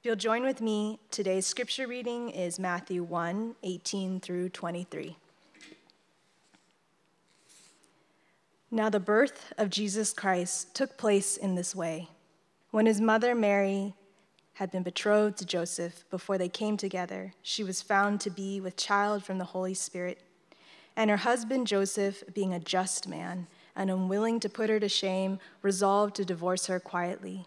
If you'll join with me, today's scripture reading is Matthew 1 18 through 23. Now, the birth of Jesus Christ took place in this way. When his mother Mary had been betrothed to Joseph before they came together, she was found to be with child from the Holy Spirit. And her husband Joseph, being a just man and unwilling to put her to shame, resolved to divorce her quietly.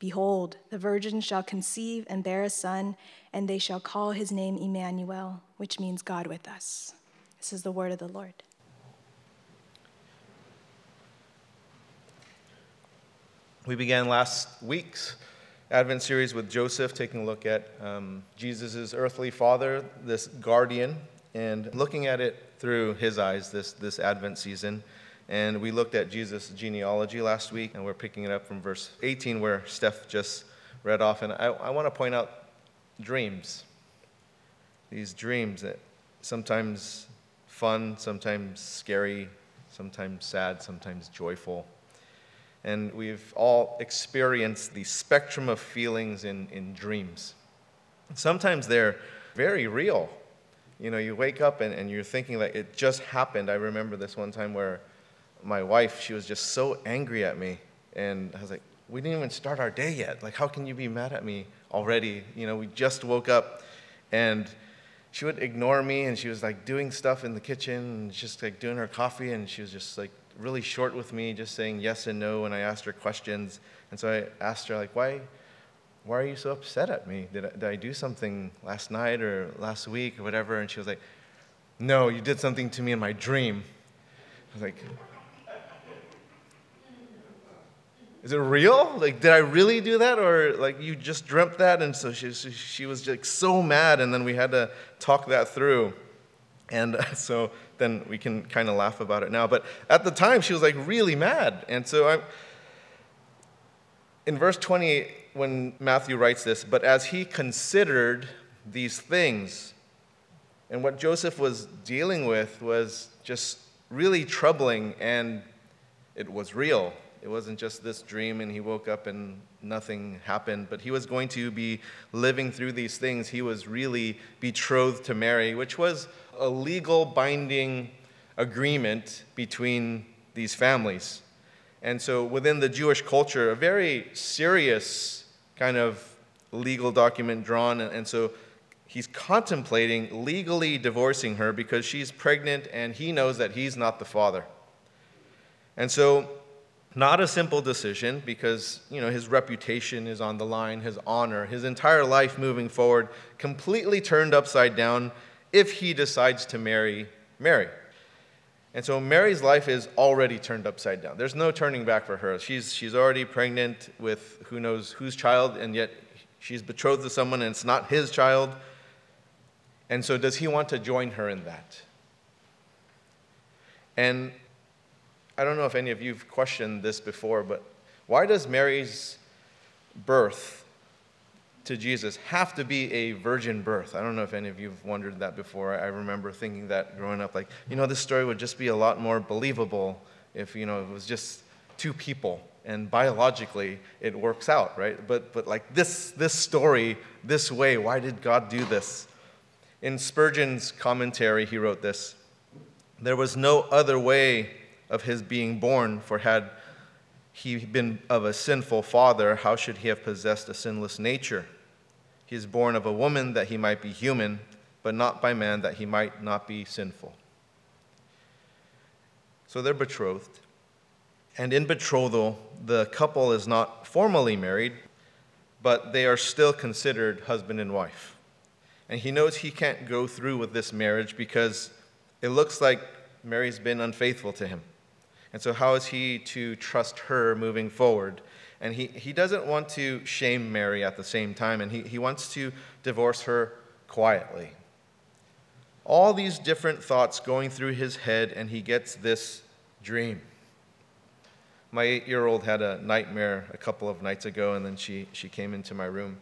Behold, the virgin shall conceive and bear a son, and they shall call his name Emmanuel, which means God with us. This is the word of the Lord. We began last week's Advent series with Joseph, taking a look at um, Jesus' earthly father, this guardian, and looking at it through his eyes this, this Advent season. And we looked at Jesus' genealogy last week, and we're picking it up from verse 18, where Steph just read off. And I, I want to point out dreams. These dreams that sometimes fun, sometimes scary, sometimes sad, sometimes joyful. And we've all experienced the spectrum of feelings in, in dreams. Sometimes they're very real. You know, you wake up and, and you're thinking that it just happened. I remember this one time where my wife, she was just so angry at me. And I was like, we didn't even start our day yet. Like, how can you be mad at me already? You know, we just woke up. And she would ignore me and she was like doing stuff in the kitchen and just like doing her coffee. And she was just like really short with me, just saying yes and no. when I asked her questions. And so I asked her, like, why? Why are you so upset at me? Did I, did I do something last night or last week or whatever? And she was like, No, you did something to me in my dream. I was like, is it real? Like, did I really do that? Or like you just dreamt that? And so she, she was like so mad. And then we had to talk that through. And so then we can kind of laugh about it now. But at the time, she was like really mad. And so I'm. in verse 20, when Matthew writes this, but as he considered these things, and what Joseph was dealing with was just really troubling and it was real. It wasn't just this dream and he woke up and nothing happened, but he was going to be living through these things. He was really betrothed to Mary, which was a legal binding agreement between these families. And so, within the Jewish culture, a very serious kind of legal document drawn. And so, he's contemplating legally divorcing her because she's pregnant and he knows that he's not the father. And so, not a simple decision because, you know, his reputation is on the line, his honor, his entire life moving forward, completely turned upside down if he decides to marry Mary. And so Mary's life is already turned upside down. There's no turning back for her. She's, she's already pregnant with who knows whose child, and yet she's betrothed to someone and it's not his child. And so, does he want to join her in that? And I don't know if any of you have questioned this before, but why does Mary's birth to Jesus have to be a virgin birth? I don't know if any of you have wondered that before. I remember thinking that growing up, like, you know, this story would just be a lot more believable if, you know, it was just two people and biologically it works out, right? But, but like this, this story, this way, why did God do this? In Spurgeon's commentary, he wrote this There was no other way of his being born, for had he been of a sinful father, how should he have possessed a sinless nature? He is born of a woman that he might be human, but not by man that he might not be sinful. So they're betrothed. And in betrothal, the couple is not formally married, but they are still considered husband and wife. And he knows he can't go through with this marriage because it looks like Mary's been unfaithful to him. And so, how is he to trust her moving forward? And he, he doesn't want to shame Mary at the same time, and he, he wants to divorce her quietly. all these different thoughts going through his head, and he gets this dream. My eight year old had a nightmare a couple of nights ago, and then she, she came into my room.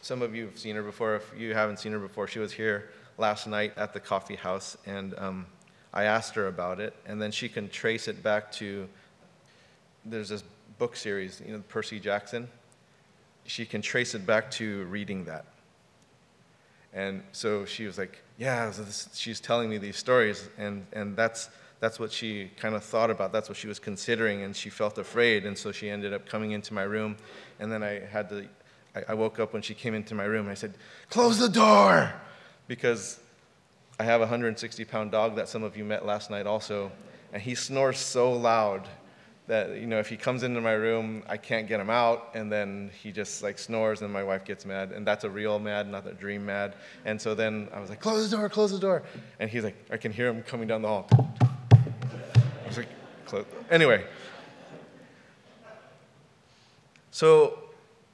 Some of you have seen her before. If you haven't seen her before, she was here last night at the coffee house, and um, I asked her about it, and then she can trace it back to there's this book series, you know, Percy Jackson. She can trace it back to reading that. And so she was like, Yeah, so this, she's telling me these stories, and, and that's that's what she kind of thought about. That's what she was considering, and she felt afraid. And so she ended up coming into my room. And then I had to, I, I woke up when she came into my room, and I said, Close the door! Because I have a 160 pound dog that some of you met last night also, and he snores so loud that you know if he comes into my room i can't get him out and then he just like snores and my wife gets mad and that's a real mad not a dream mad and so then i was like close the door close the door and he's like i can hear him coming down the hall I was like, close. Anyway, so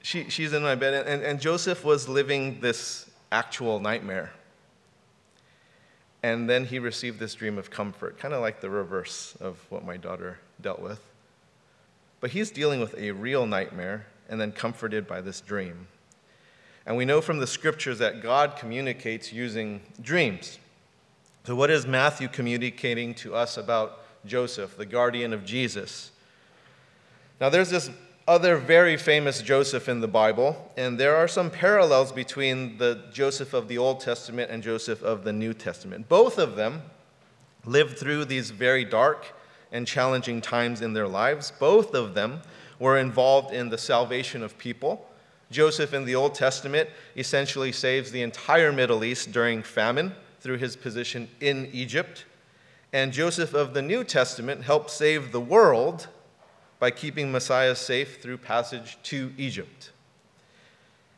she, she's in my bed, and, and Joseph was living this actual nightmare. And then he received this dream of comfort, kind of like the reverse of what my daughter dealt with. But he's dealing with a real nightmare and then comforted by this dream. And we know from the scriptures that God communicates using dreams. So, what is Matthew communicating to us about Joseph, the guardian of Jesus. Now, there's this other very famous Joseph in the Bible, and there are some parallels between the Joseph of the Old Testament and Joseph of the New Testament. Both of them lived through these very dark and challenging times in their lives. Both of them were involved in the salvation of people. Joseph in the Old Testament essentially saves the entire Middle East during famine through his position in Egypt. And Joseph of the New Testament helped save the world by keeping Messiah safe through passage to Egypt.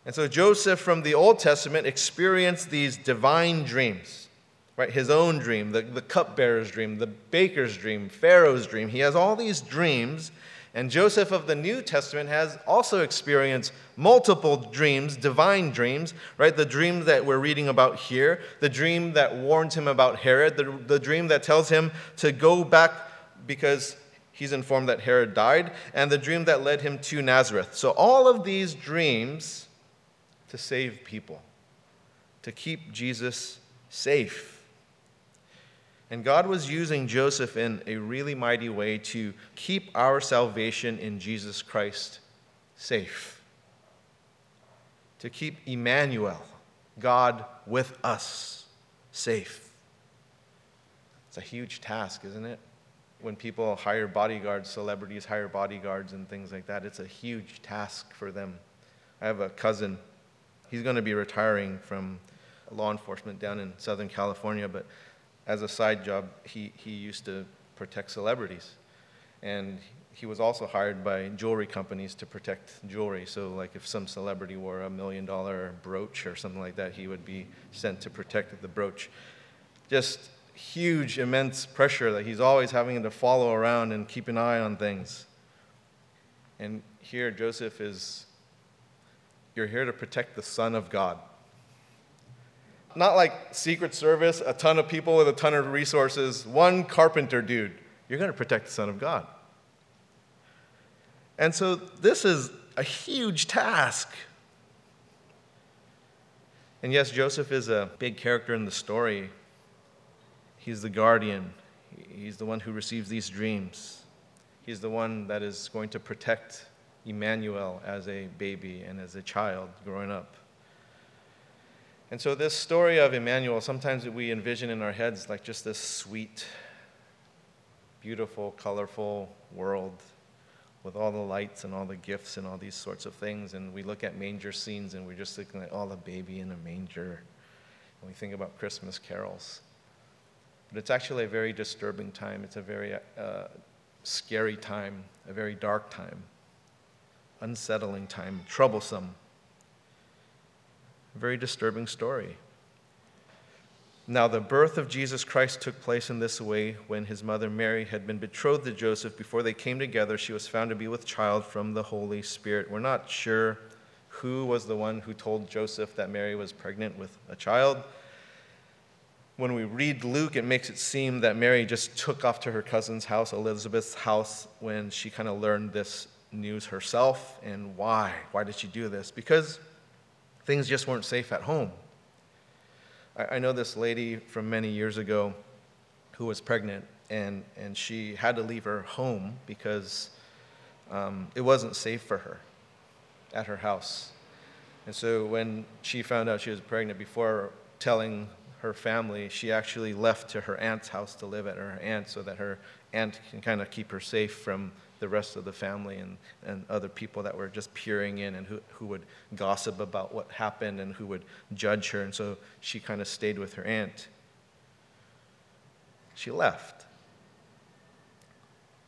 And so Joseph from the Old Testament experienced these divine dreams, right? His own dream, the, the cupbearer's dream, the baker's dream, Pharaoh's dream. He has all these dreams and Joseph of the New Testament has also experienced multiple dreams, divine dreams, right? The dream that we're reading about here, the dream that warns him about Herod, the, the dream that tells him to go back because he's informed that Herod died, and the dream that led him to Nazareth. So, all of these dreams to save people, to keep Jesus safe. And God was using Joseph in a really mighty way to keep our salvation in Jesus Christ safe. To keep Emmanuel, God with us, safe. It's a huge task, isn't it? When people hire bodyguards, celebrities hire bodyguards and things like that, it's a huge task for them. I have a cousin, he's going to be retiring from law enforcement down in Southern California, but as a side job, he, he used to protect celebrities. And he was also hired by jewelry companies to protect jewelry. So, like if some celebrity wore a million dollar brooch or something like that, he would be sent to protect the brooch. Just huge, immense pressure that he's always having to follow around and keep an eye on things. And here, Joseph is, you're here to protect the Son of God not like Secret Service, a ton of people with a ton of resources, one carpenter dude. You're going to protect the Son of God. And so this is a huge task. And yes, Joseph is a big character in the story. He's the guardian, he's the one who receives these dreams. He's the one that is going to protect Emmanuel as a baby and as a child growing up. And so, this story of Emmanuel, sometimes we envision in our heads like just this sweet, beautiful, colorful world with all the lights and all the gifts and all these sorts of things. And we look at manger scenes and we're just looking at, all oh, the baby in a manger. And we think about Christmas carols. But it's actually a very disturbing time. It's a very uh, scary time, a very dark time, unsettling time, troublesome very disturbing story. Now, the birth of Jesus Christ took place in this way when his mother Mary had been betrothed to Joseph. Before they came together, she was found to be with child from the Holy Spirit. We're not sure who was the one who told Joseph that Mary was pregnant with a child. When we read Luke, it makes it seem that Mary just took off to her cousin's house, Elizabeth's house, when she kind of learned this news herself. And why? Why did she do this? Because things just weren't safe at home. I, I know this lady from many years ago who was pregnant, and, and she had to leave her home because um, it wasn't safe for her at her house. And so when she found out she was pregnant, before telling her family, she actually left to her aunt's house to live at her aunt so that her aunt can kind of keep her safe from the rest of the family and, and other people that were just peering in and who, who would gossip about what happened and who would judge her. And so she kind of stayed with her aunt. She left.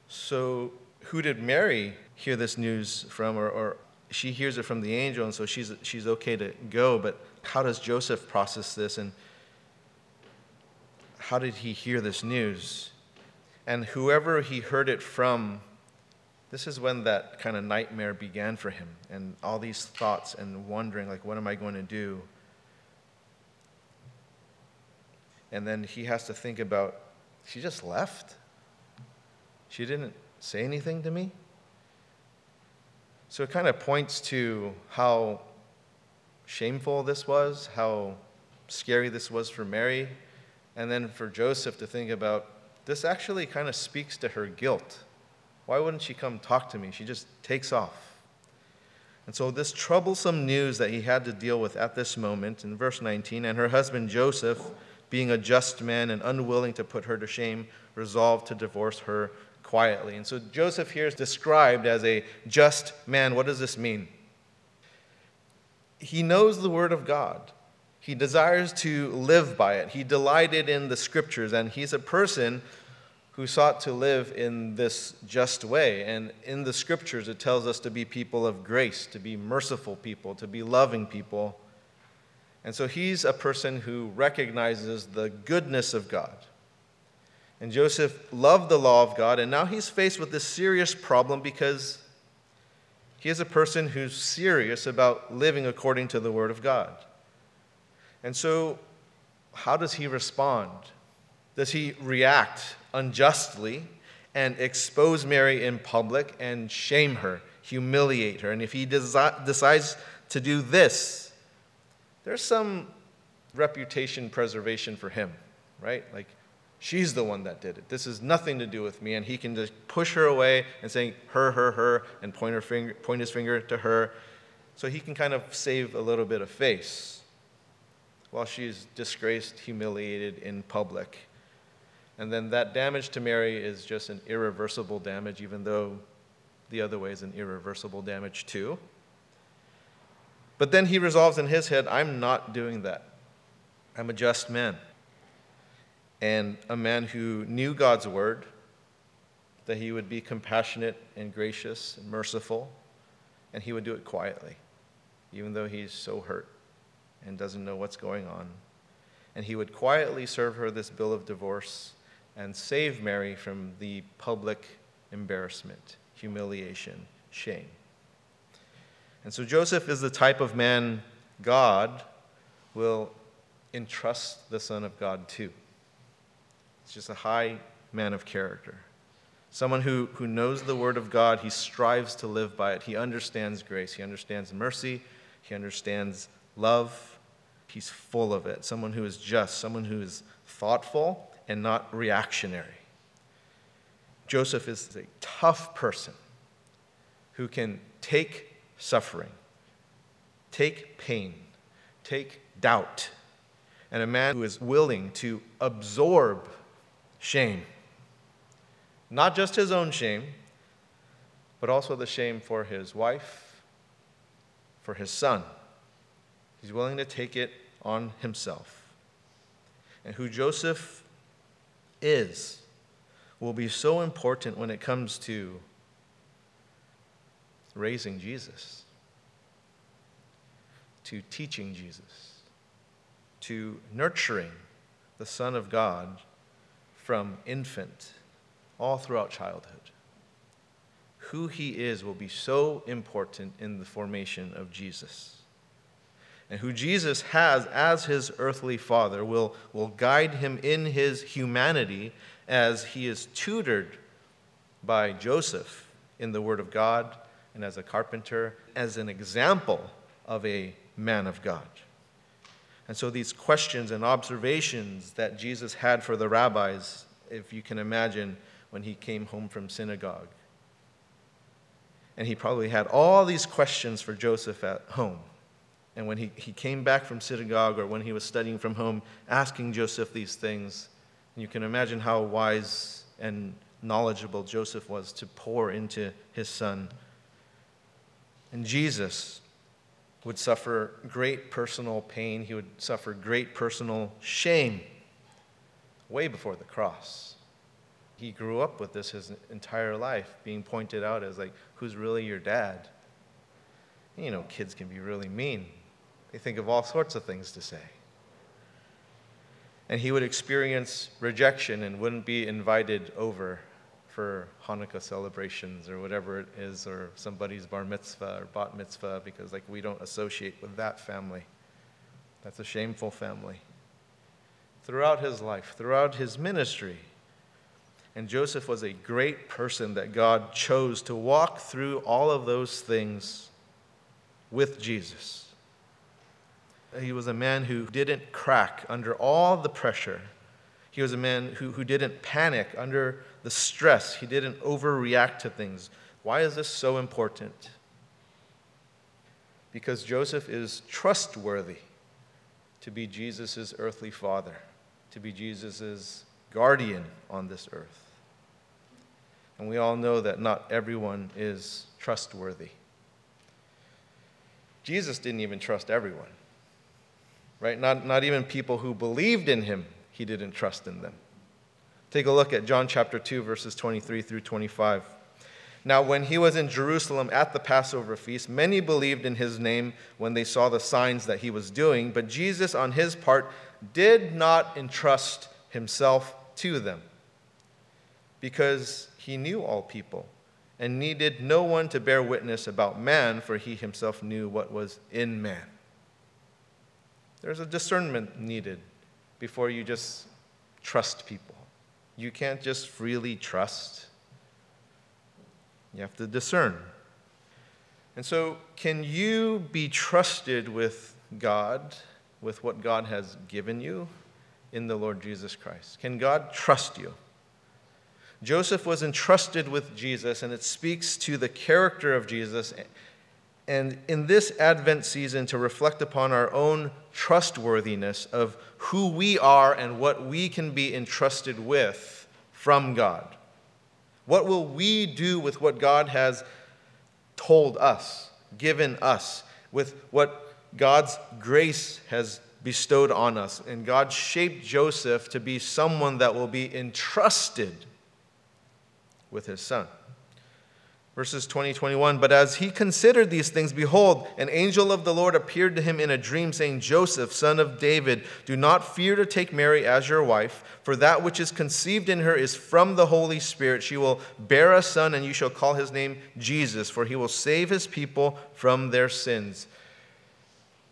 So, who did Mary hear this news from? Or, or she hears it from the angel, and so she's, she's okay to go. But how does Joseph process this? And how did he hear this news? And whoever he heard it from, this is when that kind of nightmare began for him, and all these thoughts and wondering, like, what am I going to do? And then he has to think about, she just left? She didn't say anything to me? So it kind of points to how shameful this was, how scary this was for Mary, and then for Joseph to think about this actually kind of speaks to her guilt. Why wouldn't she come talk to me? She just takes off. And so, this troublesome news that he had to deal with at this moment in verse 19, and her husband Joseph, being a just man and unwilling to put her to shame, resolved to divorce her quietly. And so, Joseph here is described as a just man. What does this mean? He knows the word of God. He desires to live by it. He delighted in the scriptures, and he's a person who sought to live in this just way. And in the scriptures, it tells us to be people of grace, to be merciful people, to be loving people. And so he's a person who recognizes the goodness of God. And Joseph loved the law of God, and now he's faced with this serious problem because he is a person who's serious about living according to the Word of God. And so, how does he respond? Does he react unjustly and expose Mary in public and shame her, humiliate her? And if he desi- decides to do this, there's some reputation preservation for him, right? Like, she's the one that did it. This has nothing to do with me. And he can just push her away and say, her, her, her, and point, her finger, point his finger to her. So he can kind of save a little bit of face while she's disgraced, humiliated in public. And then that damage to Mary is just an irreversible damage, even though the other way is an irreversible damage too. But then he resolves in his head, I'm not doing that. I'm a just man. And a man who knew God's word, that he would be compassionate and gracious and merciful, and he would do it quietly, even though he's so hurt and doesn't know what's going on. And he would quietly serve her this bill of divorce and save Mary from the public embarrassment, humiliation, shame. And so Joseph is the type of man God will entrust the Son of God to. He's just a high man of character. Someone who, who knows the Word of God, he strives to live by it. He understands grace, he understands mercy, he understands love, He's full of it. Someone who is just, someone who is thoughtful and not reactionary. Joseph is a tough person who can take suffering, take pain, take doubt, and a man who is willing to absorb shame. Not just his own shame, but also the shame for his wife, for his son He's willing to take it on himself. And who Joseph is will be so important when it comes to raising Jesus, to teaching Jesus, to nurturing the Son of God from infant all throughout childhood. Who he is will be so important in the formation of Jesus. And who Jesus has as his earthly father will, will guide him in his humanity as he is tutored by Joseph in the Word of God and as a carpenter, as an example of a man of God. And so, these questions and observations that Jesus had for the rabbis, if you can imagine, when he came home from synagogue. And he probably had all these questions for Joseph at home. And when he, he came back from synagogue or when he was studying from home, asking Joseph these things, you can imagine how wise and knowledgeable Joseph was to pour into his son. And Jesus would suffer great personal pain, he would suffer great personal shame way before the cross. He grew up with this his entire life, being pointed out as like, who's really your dad? You know, kids can be really mean. They think of all sorts of things to say and he would experience rejection and wouldn't be invited over for Hanukkah celebrations or whatever it is, or somebody's bar mitzvah or bat mitzvah, because like we don't associate with that family. That's a shameful family. Throughout his life, throughout his ministry, and Joseph was a great person that God chose to walk through all of those things with Jesus. He was a man who didn't crack under all the pressure. He was a man who, who didn't panic under the stress. He didn't overreact to things. Why is this so important? Because Joseph is trustworthy to be Jesus' earthly father, to be Jesus' guardian on this earth. And we all know that not everyone is trustworthy. Jesus didn't even trust everyone right? Not, not even people who believed in him, he didn't trust in them. Take a look at John chapter 2, verses 23 through 25. Now, when he was in Jerusalem at the Passover feast, many believed in his name when they saw the signs that he was doing, but Jesus, on his part, did not entrust himself to them because he knew all people and needed no one to bear witness about man, for he himself knew what was in man. There's a discernment needed before you just trust people. You can't just freely trust, you have to discern. And so, can you be trusted with God, with what God has given you in the Lord Jesus Christ? Can God trust you? Joseph was entrusted with Jesus, and it speaks to the character of Jesus and in this Advent season to reflect upon our own trustworthiness of who we are and what we can be entrusted with from God. What will we do with what God has told us, given us, with what God's grace has bestowed on us? And God shaped Joseph to be someone that will be entrusted with his son. Verses 20, 21. But as he considered these things, behold, an angel of the Lord appeared to him in a dream, saying, Joseph, son of David, do not fear to take Mary as your wife, for that which is conceived in her is from the Holy Spirit. She will bear a son, and you shall call his name Jesus, for he will save his people from their sins.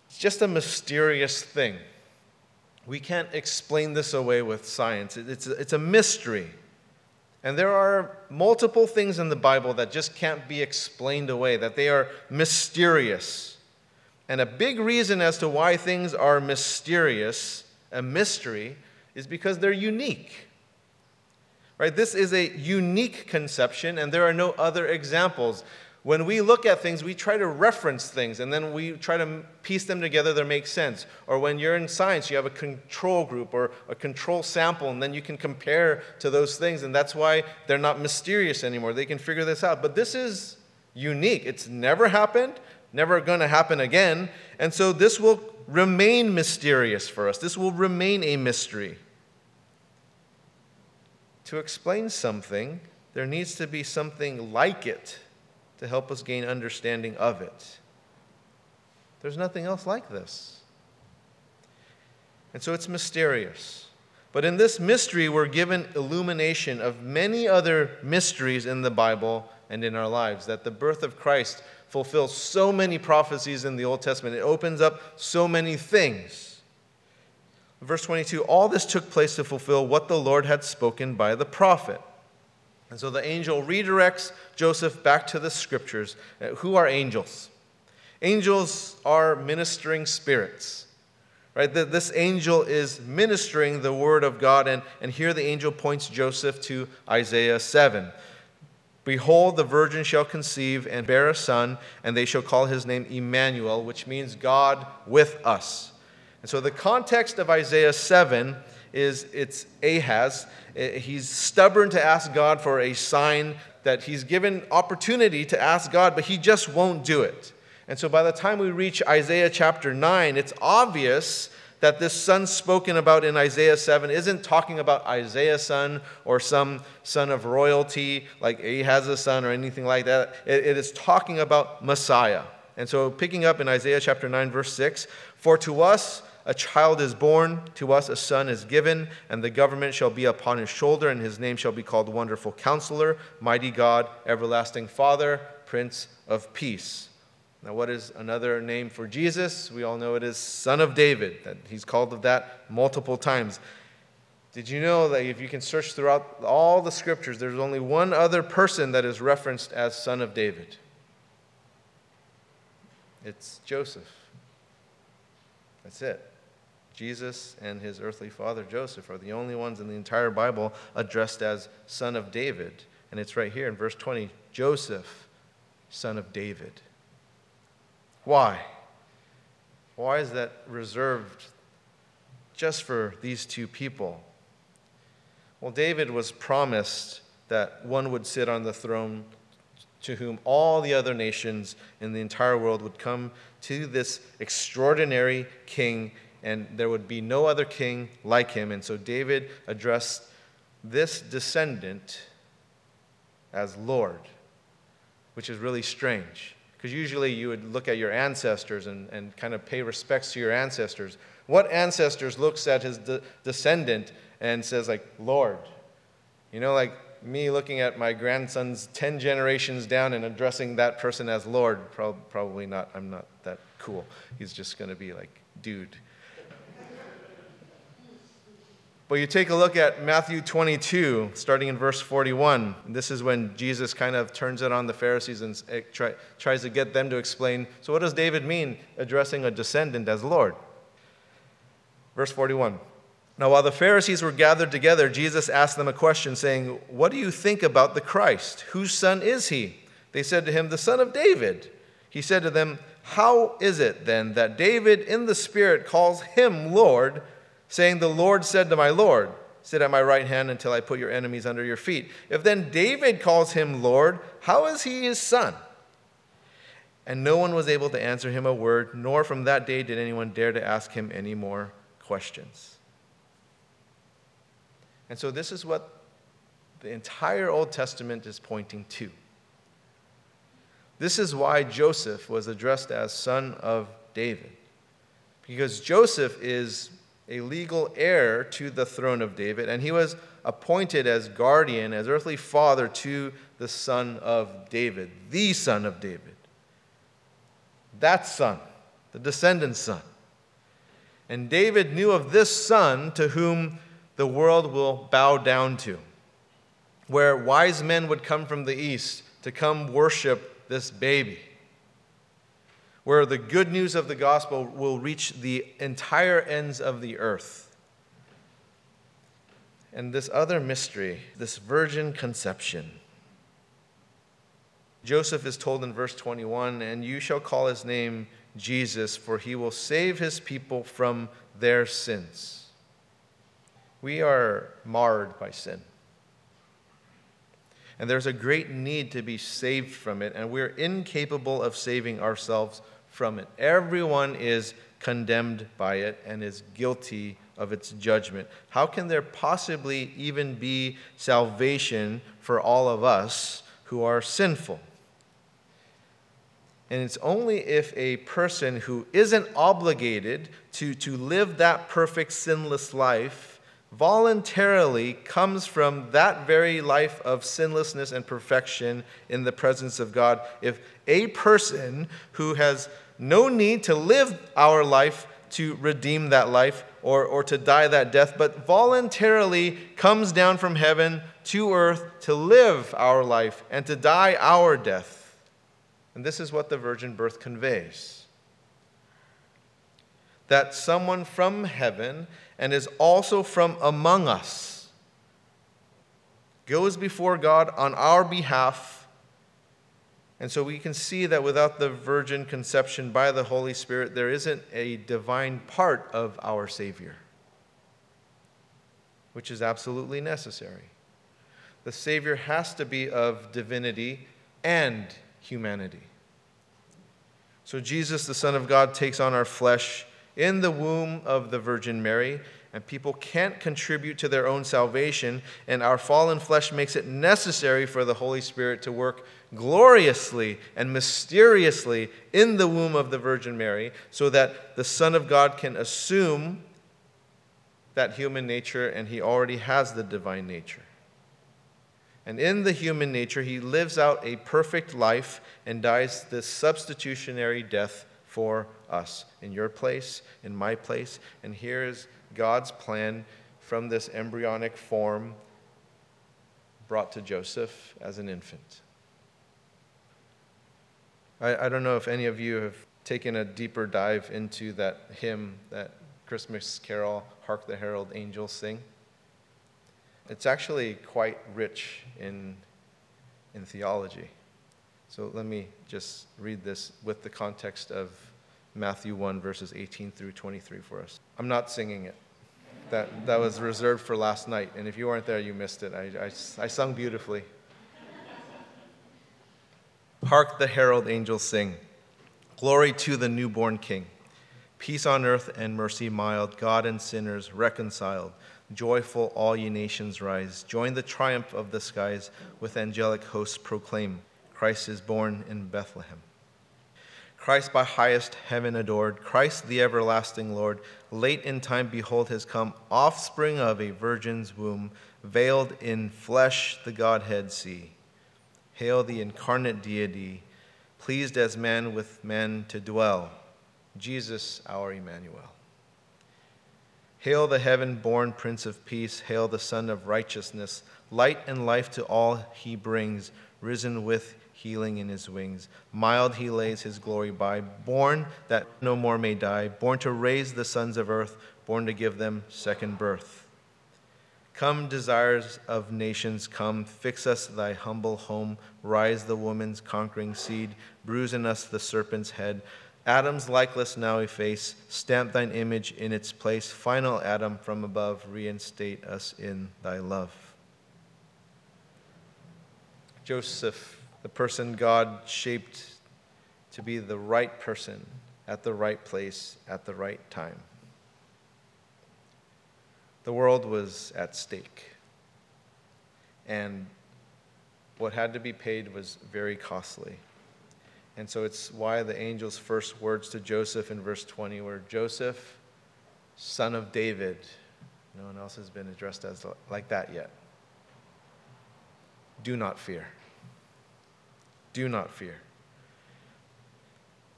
It's just a mysterious thing. We can't explain this away with science, it's a, it's a mystery. And there are multiple things in the Bible that just can't be explained away, that they are mysterious. And a big reason as to why things are mysterious, a mystery, is because they're unique. Right? This is a unique conception, and there are no other examples when we look at things, we try to reference things and then we try to piece them together that make sense. Or when you're in science, you have a control group or a control sample, and then you can compare to those things, and that's why they're not mysterious anymore. They can figure this out. But this is unique, it's never happened, never going to happen again. And so this will remain mysterious for us, this will remain a mystery. To explain something, there needs to be something like it to help us gain understanding of it. There's nothing else like this. And so it's mysterious. But in this mystery, we're given illumination of many other mysteries in the Bible and in our lives. That the birth of Christ fulfills so many prophecies in the Old Testament. It opens up so many things. Verse 22 All this took place to fulfill what the Lord had spoken by the prophet. And so the angel redirects Joseph back to the scriptures. Uh, who are angels? Angels are ministering spirits. Right? This angel is ministering the word of God, and, and here the angel points Joseph to Isaiah 7. Behold, the virgin shall conceive and bear a son, and they shall call his name Emmanuel, which means God with us. And so the context of Isaiah 7 is it's Ahaz. Eh, he's stubborn to ask God for a sign that he's given opportunity to ask God, but he just won't do it. And so by the time we reach Isaiah chapter 9, it's obvious that this son spoken about in Isaiah 7 isn't talking about Isaiah's son or some son of royalty like Ahaz's son or anything like that. it, it is talking about Messiah. And so picking up in Isaiah chapter 9, verse 6 For to us a child is born, to us a son is given, and the government shall be upon his shoulder, and his name shall be called Wonderful Counselor, Mighty God, Everlasting Father, Prince of Peace. Now, what is another name for Jesus? We all know it is Son of David. That he's called of that multiple times. Did you know that if you can search throughout all the scriptures, there's only one other person that is referenced as Son of David? It's Joseph. That's it. Jesus and his earthly father Joseph are the only ones in the entire Bible addressed as Son of David. And it's right here in verse 20 Joseph, son of David. Why? Why is that reserved just for these two people? Well, David was promised that one would sit on the throne to whom all the other nations in the entire world would come to this extraordinary king, and there would be no other king like him. And so David addressed this descendant as Lord, which is really strange. Because usually you would look at your ancestors and, and kind of pay respects to your ancestors. What ancestors looks at his de- descendant and says, like, Lord? You know, like me looking at my grandson's 10 generations down and addressing that person as Lord, Pro- probably not. I'm not that cool. He's just going to be like, dude. But you take a look at Matthew 22, starting in verse 41. This is when Jesus kind of turns it on the Pharisees and eh, try, tries to get them to explain. So, what does David mean addressing a descendant as Lord? Verse 41. Now, while the Pharisees were gathered together, Jesus asked them a question, saying, What do you think about the Christ? Whose son is he? They said to him, The son of David. He said to them, How is it then that David in the Spirit calls him Lord? Saying, The Lord said to my Lord, Sit at my right hand until I put your enemies under your feet. If then David calls him Lord, how is he his son? And no one was able to answer him a word, nor from that day did anyone dare to ask him any more questions. And so, this is what the entire Old Testament is pointing to. This is why Joseph was addressed as son of David. Because Joseph is a legal heir to the throne of David, and he was appointed as guardian, as earthly father to the son of David, the son of David. That son, the descendant's son. And David knew of this son to whom the world will bow down to, where wise men would come from the east to come worship this baby where the good news of the gospel will reach the entire ends of the earth. And this other mystery, this virgin conception. Joseph is told in verse 21 And you shall call his name Jesus, for he will save his people from their sins. We are marred by sin. And there's a great need to be saved from it, and we're incapable of saving ourselves from it. Everyone is condemned by it and is guilty of its judgment. How can there possibly even be salvation for all of us who are sinful? And it's only if a person who isn't obligated to, to live that perfect sinless life voluntarily comes from that very life of sinlessness and perfection in the presence of God. If a person who has no need to live our life to redeem that life or, or to die that death, but voluntarily comes down from heaven to earth to live our life and to die our death. And this is what the virgin birth conveys that someone from heaven and is also from among us goes before God on our behalf. And so we can see that without the virgin conception by the Holy Spirit, there isn't a divine part of our Savior, which is absolutely necessary. The Savior has to be of divinity and humanity. So Jesus, the Son of God, takes on our flesh in the womb of the Virgin Mary, and people can't contribute to their own salvation, and our fallen flesh makes it necessary for the Holy Spirit to work gloriously and mysteriously in the womb of the Virgin Mary so that the Son of God can assume that human nature, and he already has the divine nature. And in the human nature, he lives out a perfect life and dies the substitutionary death for us in your place, in my place. And here is God's plan from this embryonic form brought to Joseph as an infant. I, I don't know if any of you have taken a deeper dive into that hymn, that Christmas carol, Hark the Herald Angels Sing. It's actually quite rich in, in theology. So let me just read this with the context of Matthew 1, verses 18 through 23 for us. I'm not singing it. That, that was reserved for last night, and if you weren't there, you missed it. I, I, I sung beautifully. Hark the herald angels sing. Glory to the newborn King. Peace on earth and mercy mild, God and sinners reconciled. Joyful, all ye nations rise. Join the triumph of the skies, with angelic hosts proclaim Christ is born in Bethlehem. Christ by highest heaven adored, Christ the everlasting Lord, late in time behold has come, offspring of a virgin's womb, veiled in flesh the Godhead see. Hail the incarnate deity, pleased as man with man to dwell, Jesus our Emmanuel. Hail the heaven born Prince of Peace, hail the Son of Righteousness, light and life to all he brings, risen with healing in his wings. Mild he lays his glory by, born that no more may die, born to raise the sons of earth, born to give them second birth. Come, desires of nations, come, fix us thy humble home, rise the woman's conquering seed, bruise in us the serpent's head. Adam's likeness now efface, stamp thine image in its place. Final Adam from above, reinstate us in thy love. Joseph the person God shaped to be the right person at the right place at the right time. The world was at stake. And what had to be paid was very costly. And so it's why the angel's first words to Joseph in verse 20 were Joseph, son of David. No one else has been addressed as like that yet. Do not fear. Do not fear.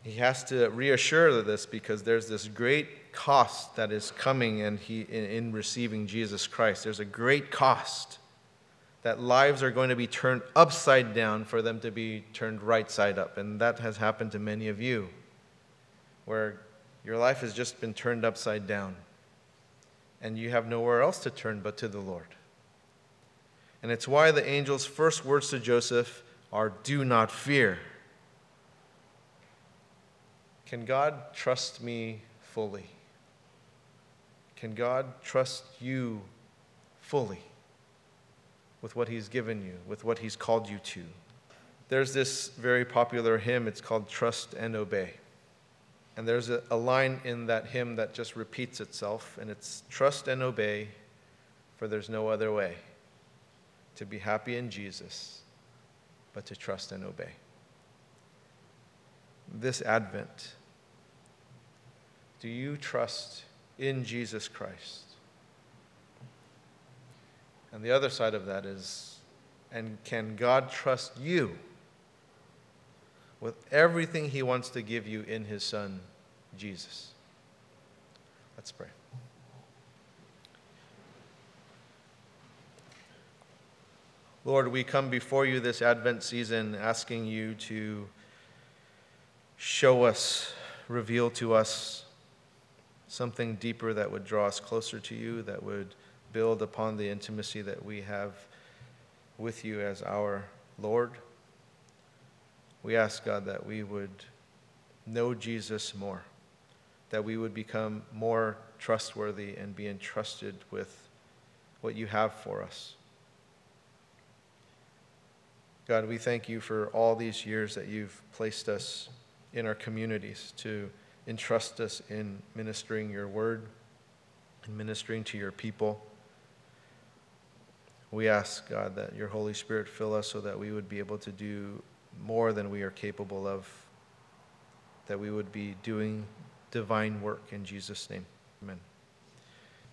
He has to reassure this because there's this great cost that is coming and he, in, in receiving Jesus Christ. There's a great cost that lives are going to be turned upside down for them to be turned right side up. And that has happened to many of you, where your life has just been turned upside down and you have nowhere else to turn but to the Lord. And it's why the angel's first words to Joseph are do not fear. Can God trust me fully? Can God trust you fully with what He's given you, with what He's called you to? There's this very popular hymn, it's called Trust and Obey. And there's a, a line in that hymn that just repeats itself, and it's Trust and obey, for there's no other way to be happy in Jesus but to trust and obey. This Advent, do you trust in Jesus Christ? And the other side of that is, and can God trust you with everything He wants to give you in His Son, Jesus? Let's pray. Lord, we come before you this Advent season asking you to show us, reveal to us something deeper that would draw us closer to you, that would build upon the intimacy that we have with you as our Lord. We ask, God, that we would know Jesus more, that we would become more trustworthy and be entrusted with what you have for us. God, we thank you for all these years that you've placed us in our communities to entrust us in ministering your word and ministering to your people. We ask, God, that your Holy Spirit fill us so that we would be able to do more than we are capable of, that we would be doing divine work in Jesus' name. Amen.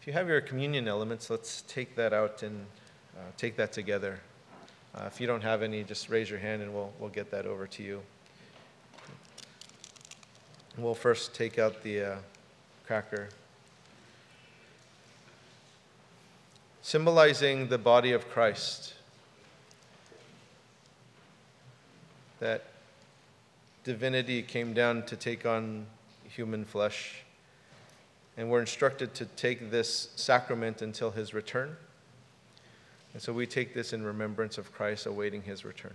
If you have your communion elements, let's take that out and uh, take that together. Uh, if you don't have any, just raise your hand and we'll, we'll get that over to you. We'll first take out the uh, cracker. Symbolizing the body of Christ. That divinity came down to take on human flesh. And we're instructed to take this sacrament until his return. And so we take this in remembrance of Christ awaiting his return.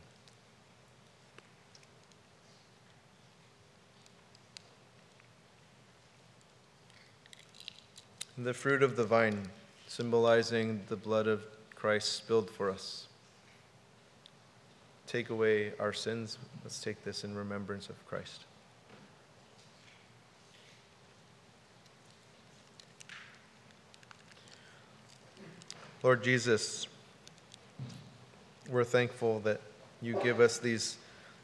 The fruit of the vine, symbolizing the blood of Christ spilled for us. Take away our sins. Let's take this in remembrance of Christ. Lord Jesus, we're thankful that you give us these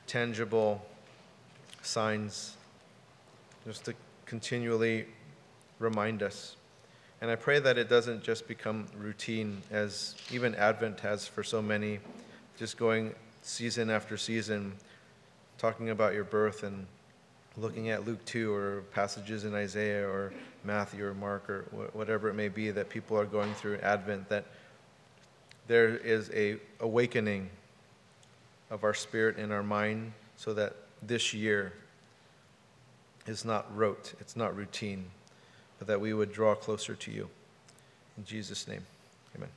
tangible signs just to continually remind us. And I pray that it doesn't just become routine, as even Advent has for so many, just going season after season, talking about your birth and looking at Luke 2 or passages in Isaiah or Matthew or Mark or whatever it may be that people are going through Advent, that there is a awakening of our spirit and our mind so that this year is not rote, it's not routine, but that we would draw closer to you. In Jesus' name, amen.